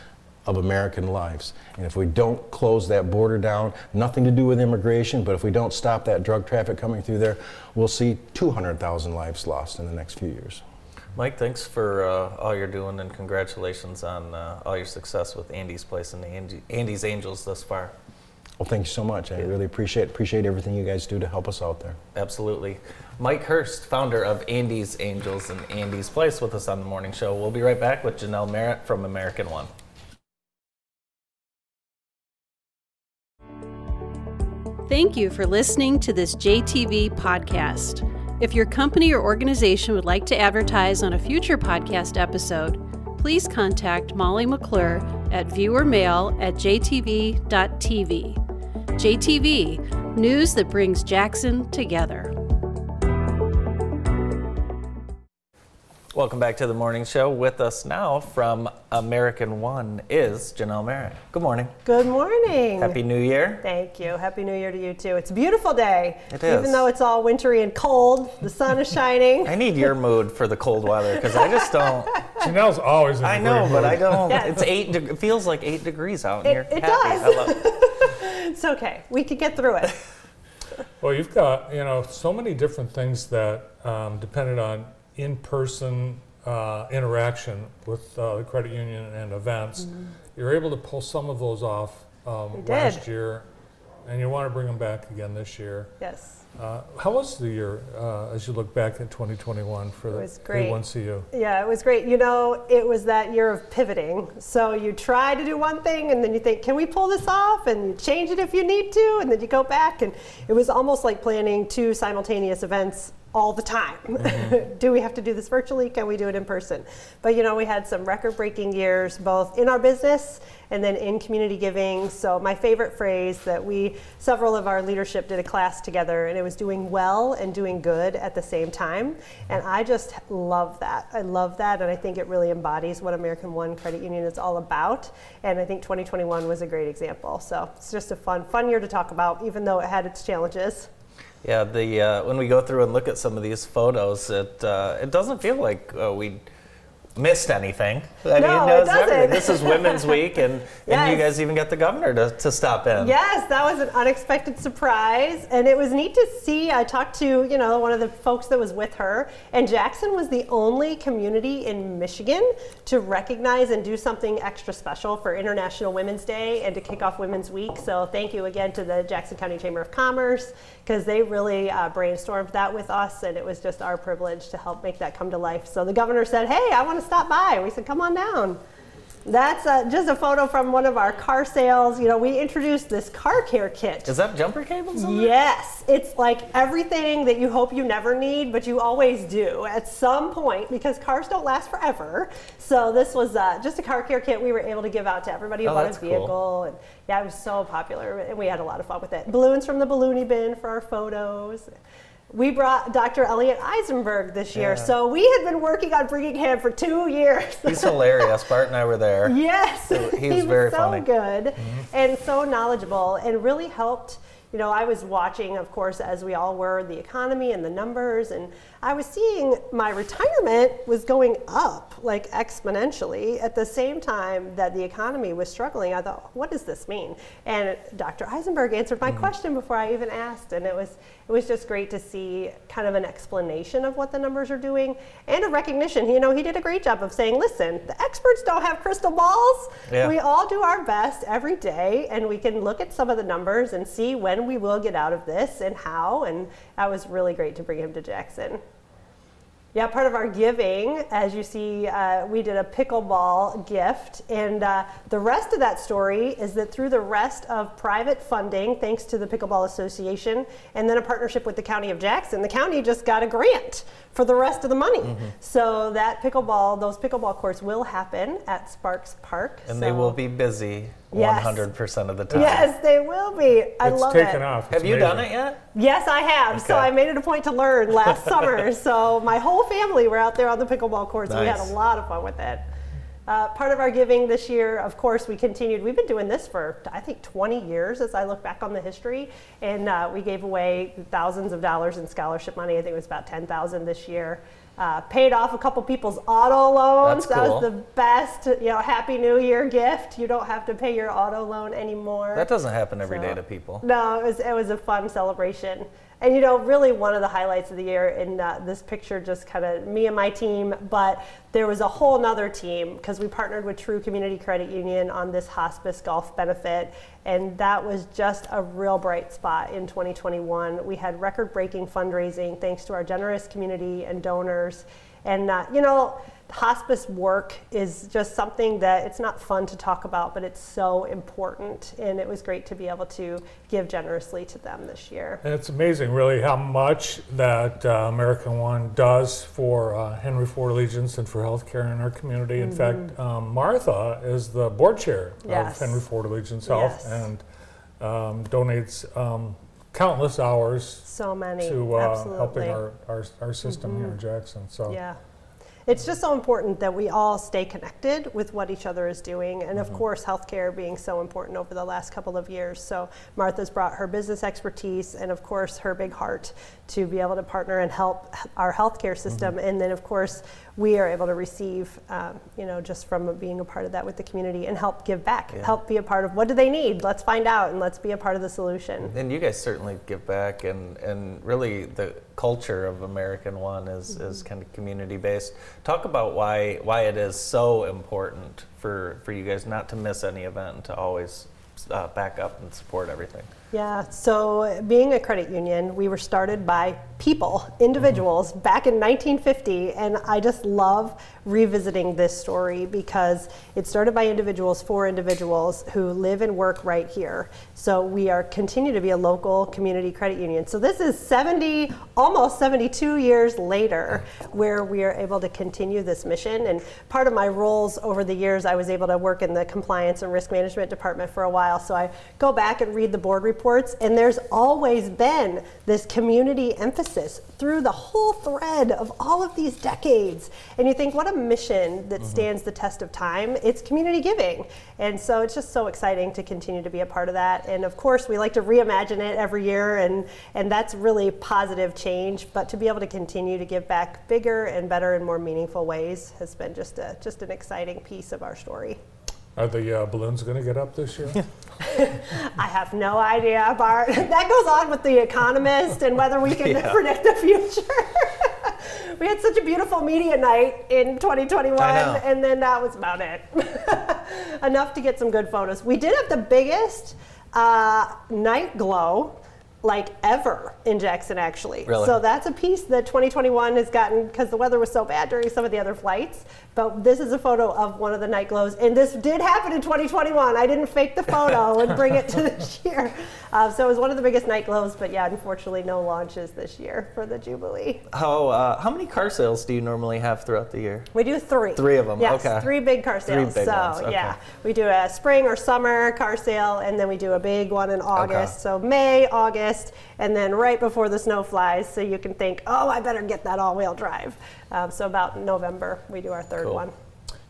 of American lives. And if we don't close that border down, nothing to do with immigration, but if we don't stop that drug traffic coming through there, we'll see 200,000 lives lost in the next few years. Mike, thanks for uh, all you're doing and congratulations on uh, all your success with Andy's Place and the Andy, Andy's Angels thus far. Well, thank you so much. I really appreciate appreciate everything you guys do to help us out there. Absolutely. Mike Hirst, founder of Andy's Angels and Andy's Place, with us on the morning show. We'll be right back with Janelle Merritt from American One. Thank you for listening to this JTV podcast. If your company or organization would like to advertise on a future podcast episode, please contact Molly McClure at viewermail at jtv.tv. JTV, news that brings Jackson together. Welcome back to the morning show. With us now from American One is Janelle Merritt. Good morning. Good morning. Happy New Year. Thank you. Happy New Year to you too. It's a beautiful day. It Even though it's all wintry and cold, the sun is shining. I need your mood for the cold weather because I just don't. Janelle's always in a I great know, but mood. I don't. Yes. It's eight. De- it feels like eight degrees out, and It- you're it happy. does. I love It's okay. We can get through it. Well, you've got you know so many different things that um, depended on in-person uh, interaction with uh, the credit union and events. You're able to pull some of those off um, Mm-hmm. Last year, and you want to bring them back again this year. Yes. Uh, how was the year uh, as you look back at 2021 for the was great. A1CU? Yeah, it was great. You know, it was that year of pivoting. So you try to do one thing and then you think, can we pull this off? And you change it if you need to. And then you go back. And it was almost like planning two simultaneous events all the time. Mm-hmm. do we have to do this virtually? Can we do it in person? But you know, we had some record breaking years both in our business and then in community giving. So, my favorite phrase that we, several of our leadership did a class together, and it was doing well and doing good at the same time. And I just love that. I love that, and I think it really embodies what American One Credit Union is all about. And I think 2021 was a great example. So, it's just a fun, fun year to talk about, even though it had its challenges. Yeah, the uh, when we go through and look at some of these photos, it uh, it doesn't feel like uh, we missed anything. I No, mean, it doesn't. This is Women's Week, and, and you guys even got the governor to, to stop in. Yes, that was an unexpected surprise, and it was neat to see. I talked to you know one of the folks that was with her, and Jackson was the only community in Michigan to recognize and do something extra special for International Women's Day and to kick off Women's Week. So thank you again to the Jackson County Chamber of Commerce because they really uh, brainstormed that with us, and it was just our privilege to help make that come to life. So the governor said, "Hey, I want to stop by." We said, "Come on down." That's uh, just a photo from one of our car sales. You know, we introduced this car care kit. Is that jumper cables? Yes, it's like everything that you hope you never need, but you always do at some point because cars don't last forever. So this was uh, just a car care kit we were able to give out to everybody who Oh, bought a that's cool. vehicle, and yeah, it was so popular, and we had a lot of fun with it. Balloons from the balloony bin for our photos. We brought Dr. Elliot Eisenberg this year, Yeah. so we had been working on bringing him for two years. He's hilarious. Bart and I were there. Yes, he he was very so funny. good mm-hmm. and so knowledgeable, and really helped. You know, I was watching, of course, as we all were, the economy and the numbers, and I was seeing my retirement was going up like exponentially at the same time that the economy was struggling. I thought, what does this mean? And Dr. Eisenberg answered my mm-hmm. question before I even asked, and it was it was just great to see kind of an explanation of what the numbers are doing and a recognition. You know, he did a great job of saying, listen, the experts don't have crystal balls. Yeah. We all do our best every day, and we can look at some of the numbers and see when we will get out of this and how. And that was really great to bring him to Jackson. Yeah, part of our giving, as you see, uh, we did a pickleball gift. And uh, the rest of that story is that through the rest of private funding, thanks to the Pickleball Association, and then a partnership with the County of Jackson, the county just got a grant for the rest of the money. Mm-hmm. So that pickleball, those pickleball courts will happen at Sparks Park. And they will be busy Yes. 100% of the time. Yes, they will be. I it's love taken it. off. Have It's you done it yet? Yes, I have. So I made it a point to learn last summer. So my whole family were out there on the pickleball courts. and We had a lot of fun with it. Uh, part of our giving this year, of course, we continued. We've been doing this for, I think, 20 years as I look back on the history. And uh, we gave away thousands of dollars in scholarship money. I think it was about 10,000 this year. Uh, paid off a couple people's auto loans. That's That was the best, you know, Happy New Year gift. You don't have to pay your auto loan anymore. That doesn't happen every day So- to people. No, it was it was a fun celebration, and you know, really one of the highlights of the year in uh, this picture, just kind of me and my team. But there was a whole nother team because we partnered with True Community Credit Union on this hospice golf benefit, and that was just a real bright spot in 2021. We had record-breaking fundraising thanks to our generous community and donors, and uh, you know hospice work is just something that it's not fun to talk about, but it's so important. And it was great to be able to give generously to them this year. And it's amazing, really, how much that uh, American One does for uh, Henry Ford Allegiance and for healthcare in our community. In fact, um, Martha is the board chair Mm-hmm. Yes. of Henry Ford Allegiance Health Yes. and um, donates um, countless hours So many. to uh, helping our, our, our system here in Jackson. So Yeah. It's just so important that we all stay connected with what each other is doing. And of mm-hmm. course, healthcare being so important over the last couple of years. So, Martha's brought her business expertise and, of course, her big heart to be able to partner and help our healthcare mm-hmm. system. And then, of course, we are able to receive, um, you know, just from being a part of that with the community and help give back, Yeah. help be a part of what do they need? Let's find out and let's be a part of the solution. And you guys certainly give back, and, and really the culture of American One is, Mm-hmm. is kind of community based. Talk about why why it is so important for, for you guys not to miss any event and to always uh, back up and support everything. Yeah, so being a credit union, we were started by people, individuals, mm-hmm. back in 1950. And I just love revisiting this story because it started by individuals for individuals who live and work right here. So we are continue to be a local community credit union. So this is 70, almost 72 years later, where we are able to continue this mission. And part of my roles over the years, I was able to work in the compliance and risk management department for a while. So I go back and read the board reports, and there's always been this community emphasis through the whole thread of all of these decades. And you think, what a mission that mm-hmm. stands the test of time. It's community giving. And so it's just so exciting to continue to be a part of that. And of course, we like to reimagine it every year, and, and that's really positive change. But to be able to continue to give back bigger and better and more meaningful ways has been just, a, just an exciting piece of our story. Are the uh, balloons going to get up this year? I have no idea, Bart. That goes on with The Economist and whether we can Yeah. predict the future. we had such a beautiful media night in 2021, and then that was about it. Enough to get some good photos. We did have the biggest uh, night glow like ever in Jackson, actually. Really? So that's a piece that 2021 has gotten because the weather was so bad during some of the other flights. But this is a photo of one of the night glows, and this did happen in 2021. I didn't fake the photo and bring it to this year. Uh, so it was one of the biggest night glows, but yeah, unfortunately, no launches this year for the Jubilee. How uh, how many car sales do you normally have throughout the year? We do three. Three of 'em, Yes, okay. three big car Three sales. big so ones, okay. yeah, we do a spring or summer car sale, and then we do a big one in August. Okay. So May, August, and then right before the snow flies, so you can think, oh, I better get that all-wheel drive. Um, so about November, we do our third Cool. one.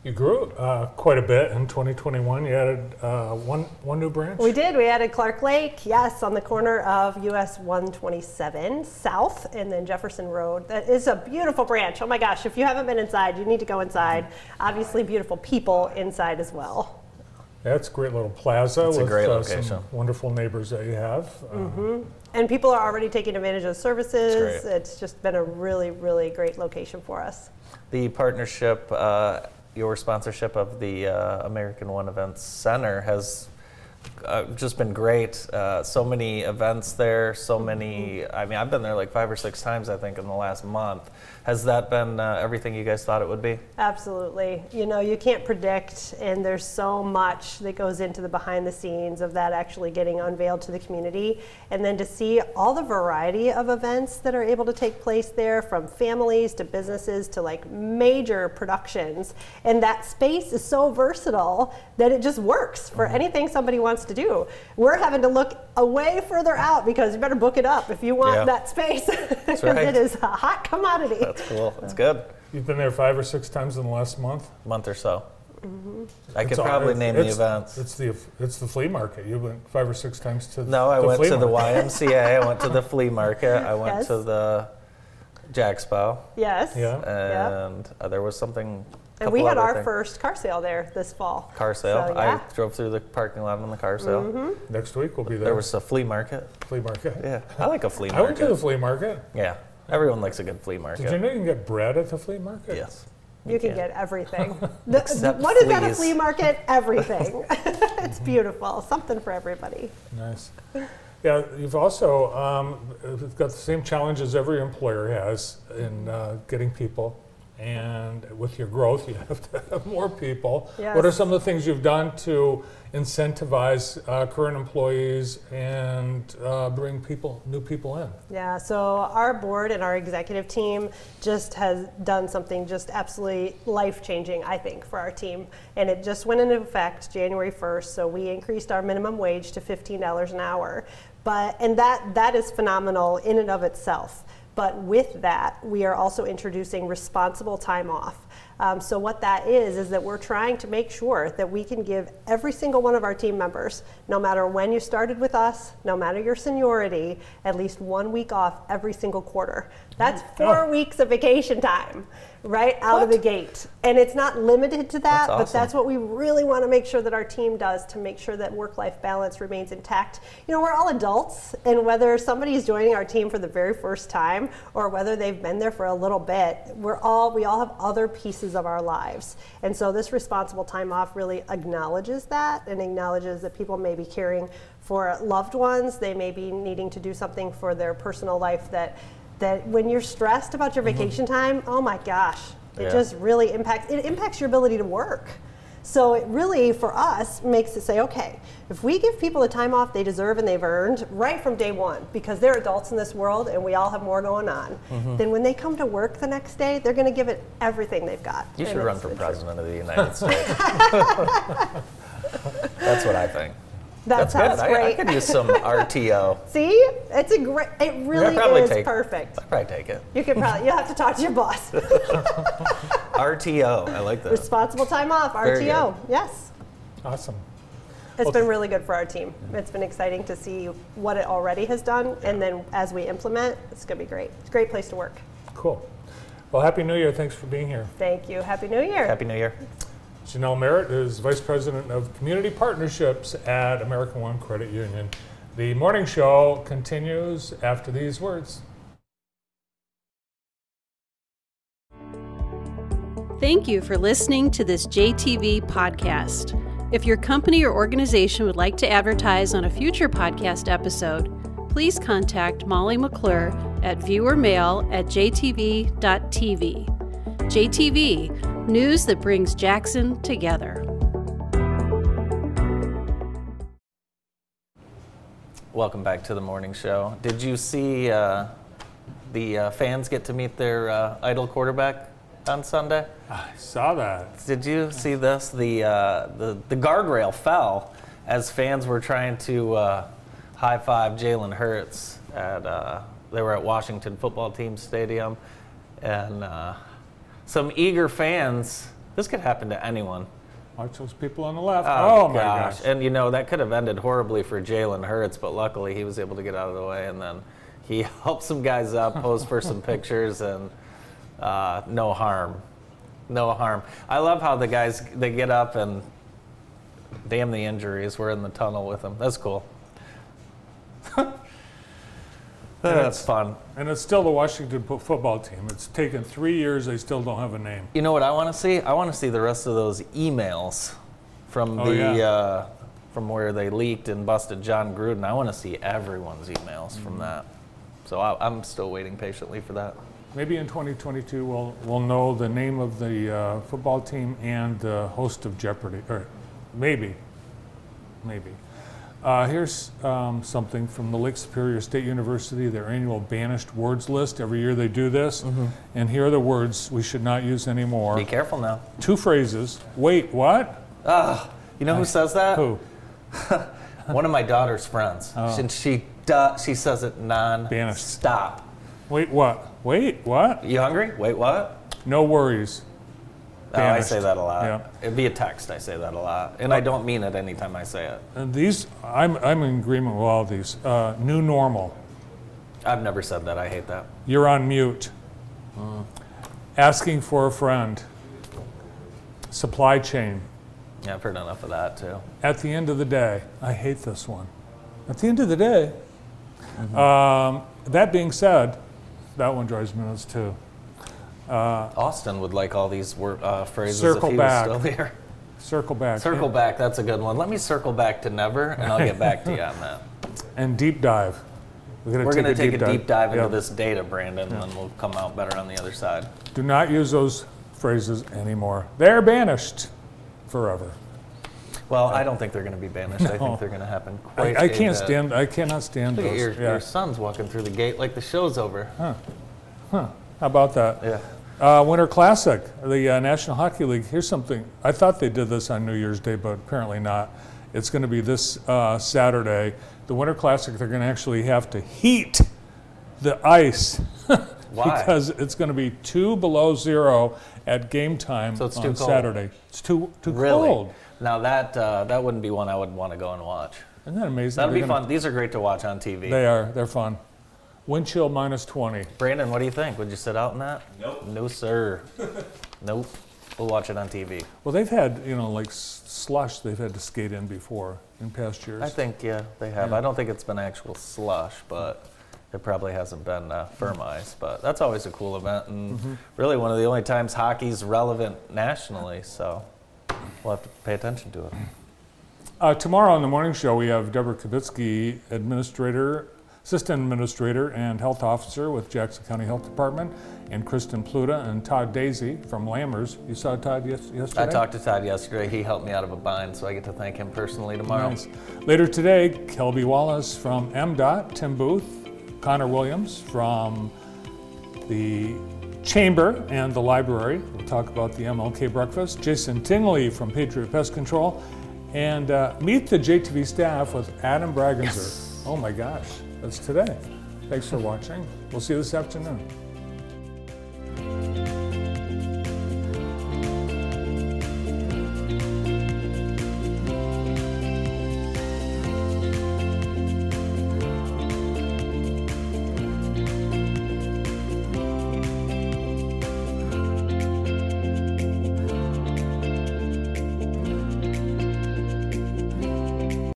You grew uh, quite a bit in 2021. You added uh, one one new branch. We did. We added Clark Lake, yes, on the corner of US 127 South and then Jefferson Road. That is a beautiful branch. Oh my gosh, if you haven't been inside, you need to go inside. Obviously, beautiful people inside as well. Yeah, it's a great little plaza It's a with great uh, location. some wonderful neighbors that you have. Uh, And people are already taking advantage of services. great. It's just been a really, really great location for us. The partnership, uh, your sponsorship of the uh, American One Events Center has uh, just been great. Uh, so many events there, so many. I mean, I've been there like five or six times, I think, in the last month. Has that been uh, everything you guys thought it would be? Absolutely. You know, you can't predict, and there's so much that goes into the behind the scenes of that actually getting unveiled to the community. And then to see all the variety of events that are able to take place there from families to businesses to like major productions. And that space is so versatile that it just works for anything somebody wants to do. We're having to look a way further out because you better book it up if you want Yeah. that space. Because right. it is a hot commodity. That's cool. That's good. You've been there five or six times in the last month. Month or so. I could all- probably it's- name the events. It's the it's the flea market. You went five or six times to the No, I the went flea to the. YMCA. I went to the flea market. I went Yes. to the Jaxpo, Yes. Yeah. Yeah. and uh, there was something. And we had our things. first car sale there this fall. car sale. So, yeah. I drove through the parking lot on the car sale. Mm-hmm. Next week we'll be there. There was a flea market. flea market. Yeah, I like a flea market. I went to the flea market. Yeah, everyone likes a good flea market. Did you know you can get bread at the flea market? Yes. You can can. get everything. The- Except what is at a flea market? Everything. it's beautiful. Something for everybody. Nice. Yeah, you've also um, you've got the same challenges every employer has in uh, getting people, and with your growth, you have to have more people. What are some of the things you've done to incentivize uh, current employees and uh, bring people, new people in? Yeah, so our board and our executive team just has done something just absolutely life changing, I think, for our team. And it just went into effect January 1st. So we increased our minimum wage to $15 an hour. But, and that, that is phenomenal in and of itself. But with that, we are also introducing responsible time off. Um, so what that is is that we're trying to make sure that we can give every single one of our team members, no matter when you started with us, no matter your seniority, at least one week off every single quarter. That's four Oh. weeks of vacation time, right out of the gate. And it's not limited to that, That's but that's what we really want to make sure that our team does to make sure that work-life balance remains intact. You know, we're all adults, and whether somebody is joining our team for the very first time or whether they've been there for a little bit, we're all we all have other pieces of our lives. And so this responsible time off really acknowledges that and acknowledges that people may be caring for loved ones, they may be needing to do something for their personal life that that when you're stressed about your mm-hmm. vacation time, oh my gosh, it Yeah. just really impacts it impacts your ability to work. So it really for us makes it say, okay, if we give people the time off they deserve and they've earned right from day one, because they're adults in this world and we all have more going on, mm-hmm. then when they come to work the next day, they're going to give it everything they've got. You should run for president of the United States. That's what I think. That That's good. sounds I, I great. could use some RTO. See, it's a great. It really is take- perfect. I'd probably take it. You could probably. You'll have to talk to your boss. RTO. I like that. Responsible time off. RTO. Yes. Awesome. It's Well, been really good for our team. It's been exciting to see what it already has done, and then as we implement, it's going to be great. It's a great place to work. Cool. Well, Happy New Year. Thanks for being here. Thank you. Happy New Year. Happy New Year. Janelle Merritt is Vice President of Community Partnerships at American One Credit Union. The morning show continues after these words. Thank you for listening to this JTV podcast. If your company or organization would like to advertise on a future podcast episode, please contact Molly McClure at viewermail at jtv.tv. JTV, news that brings Jackson together. Welcome back to the morning show. Did you see uh, the uh, fans get to meet their uh, idol quarterback on Sunday? I saw that. Did you see this? The uh, the the guardrail fell as fans were trying to uh, high five Jalen Hurts at uh, they were at Washington Football Team Stadium, and uh, some eager fans. This could happen to anyone. Watch those people on the left. Oh, my gosh. And you know that could have ended horribly for Jalen Hurts, but luckily he was able to get out of the way, and then he helped some guys up, posed for some pictures, and uh, no harm, no harm. I love how the guys they get up and damn the injuries. We're in the tunnel with them. That's cool. That's fun. And it's still the Washington fo- football team. It's taken three years. They still don't have a name. You know what I want to see? I want to see the rest of those emails from Oh, the yeah. uh, from where they leaked and busted Jon Gruden. I want to see everyone's emails from Mm-hmm. that. So I, I'm still waiting patiently for that. Maybe in 2022 we'll we'll know the name of the uh, football team and the host of Jeopardy. Or maybe, maybe. Uh, here's um, something from the Lake Superior State University, their annual banished words list. Every year they do this, and here are the words we should not use anymore. Be careful now. Two phrases. Wait, what? You know who says that? Who? One of my daughter's friends. And she du- she says it non Banished. stop. Wait, what? Wait, what? You hungry? Wait, what? No worries. Oh, I say that a lot. Yeah. It'd be a text. I say that a lot, and I don't mean it anytime I say it. And these, I'm, I'm in agreement with all of these. Uh, new normal. I've never said that. I hate that. You're on mute. Asking for a friend. Supply chain. Yeah, I've heard enough of that too. At the end of the day, I hate this one. At the end of the day, um, that being said, that one drives me nuts too. Austin would like all these uh, phrases Circle if he back. was still here. Circle back. Circle back, that's a good one. Let me circle back to never, and I'll get back to you on that. And deep dive. We're going to going to take a deep dive into Yeah. this data, Brandon, and then we'll come out better on the other side. Do not use those phrases anymore. They're banished forever. Well, I don't think they're going to be banished. I think they're going to happen quite I, I a can't stand. I cannot stand Look those. your, yeah. your son's walking through the gate like the show's over. How about that? Yeah. Uh, Winter Classic, the uh, National Hockey League. Here's something. I thought they did this on New Year's Day, but apparently not. It's going to be this uh, Saturday. The Winter Classic. They're going to actually have to heat the ice because it's going to be two below zero at game time So it's on too cold. Saturday. It's too too Really? cold. Now that uh, that wouldn't be one I would want to go and watch. Isn't that amazing? That'd They're be gonna- fun. These are great to watch on TV. They are. They're fun. Wind chill minus 20. Brandon, what do you think? Would you sit out in that? Nope. No, sir. nope. We'll watch it on TV. Well, they've had, you know, like slush they've had to skate in before in past years. I think, yeah, they have. Yeah. I don't think it's been actual slush, but it probably hasn't been uh, firm ice. But that's always a cool event, and Mm-hmm. really one of the only times hockey's relevant nationally. So we'll have to pay attention to it. Uh, tomorrow on the morning show, we have Deborah Kavitsky, administrator Assistant Administrator and Health Officer with Jackson County Health Department, and Kristen Pluta and Todd Daisy from Lammers. You saw Todd yes- yesterday? I talked to Todd yesterday. He helped me out of a bind, so I get to thank him personally tomorrow. Nice. Later today, Kelby Wallace from MDOT, Tim Booth, Connor Williams from the Chamber and the Library. We'll talk about the MLK breakfast. Jason Tingley from Patriot Pest Control. And uh, meet the JTV staff with Adam Bragenzer. Oh my gosh, that's today. Thanks for watching. We'll see you this afternoon.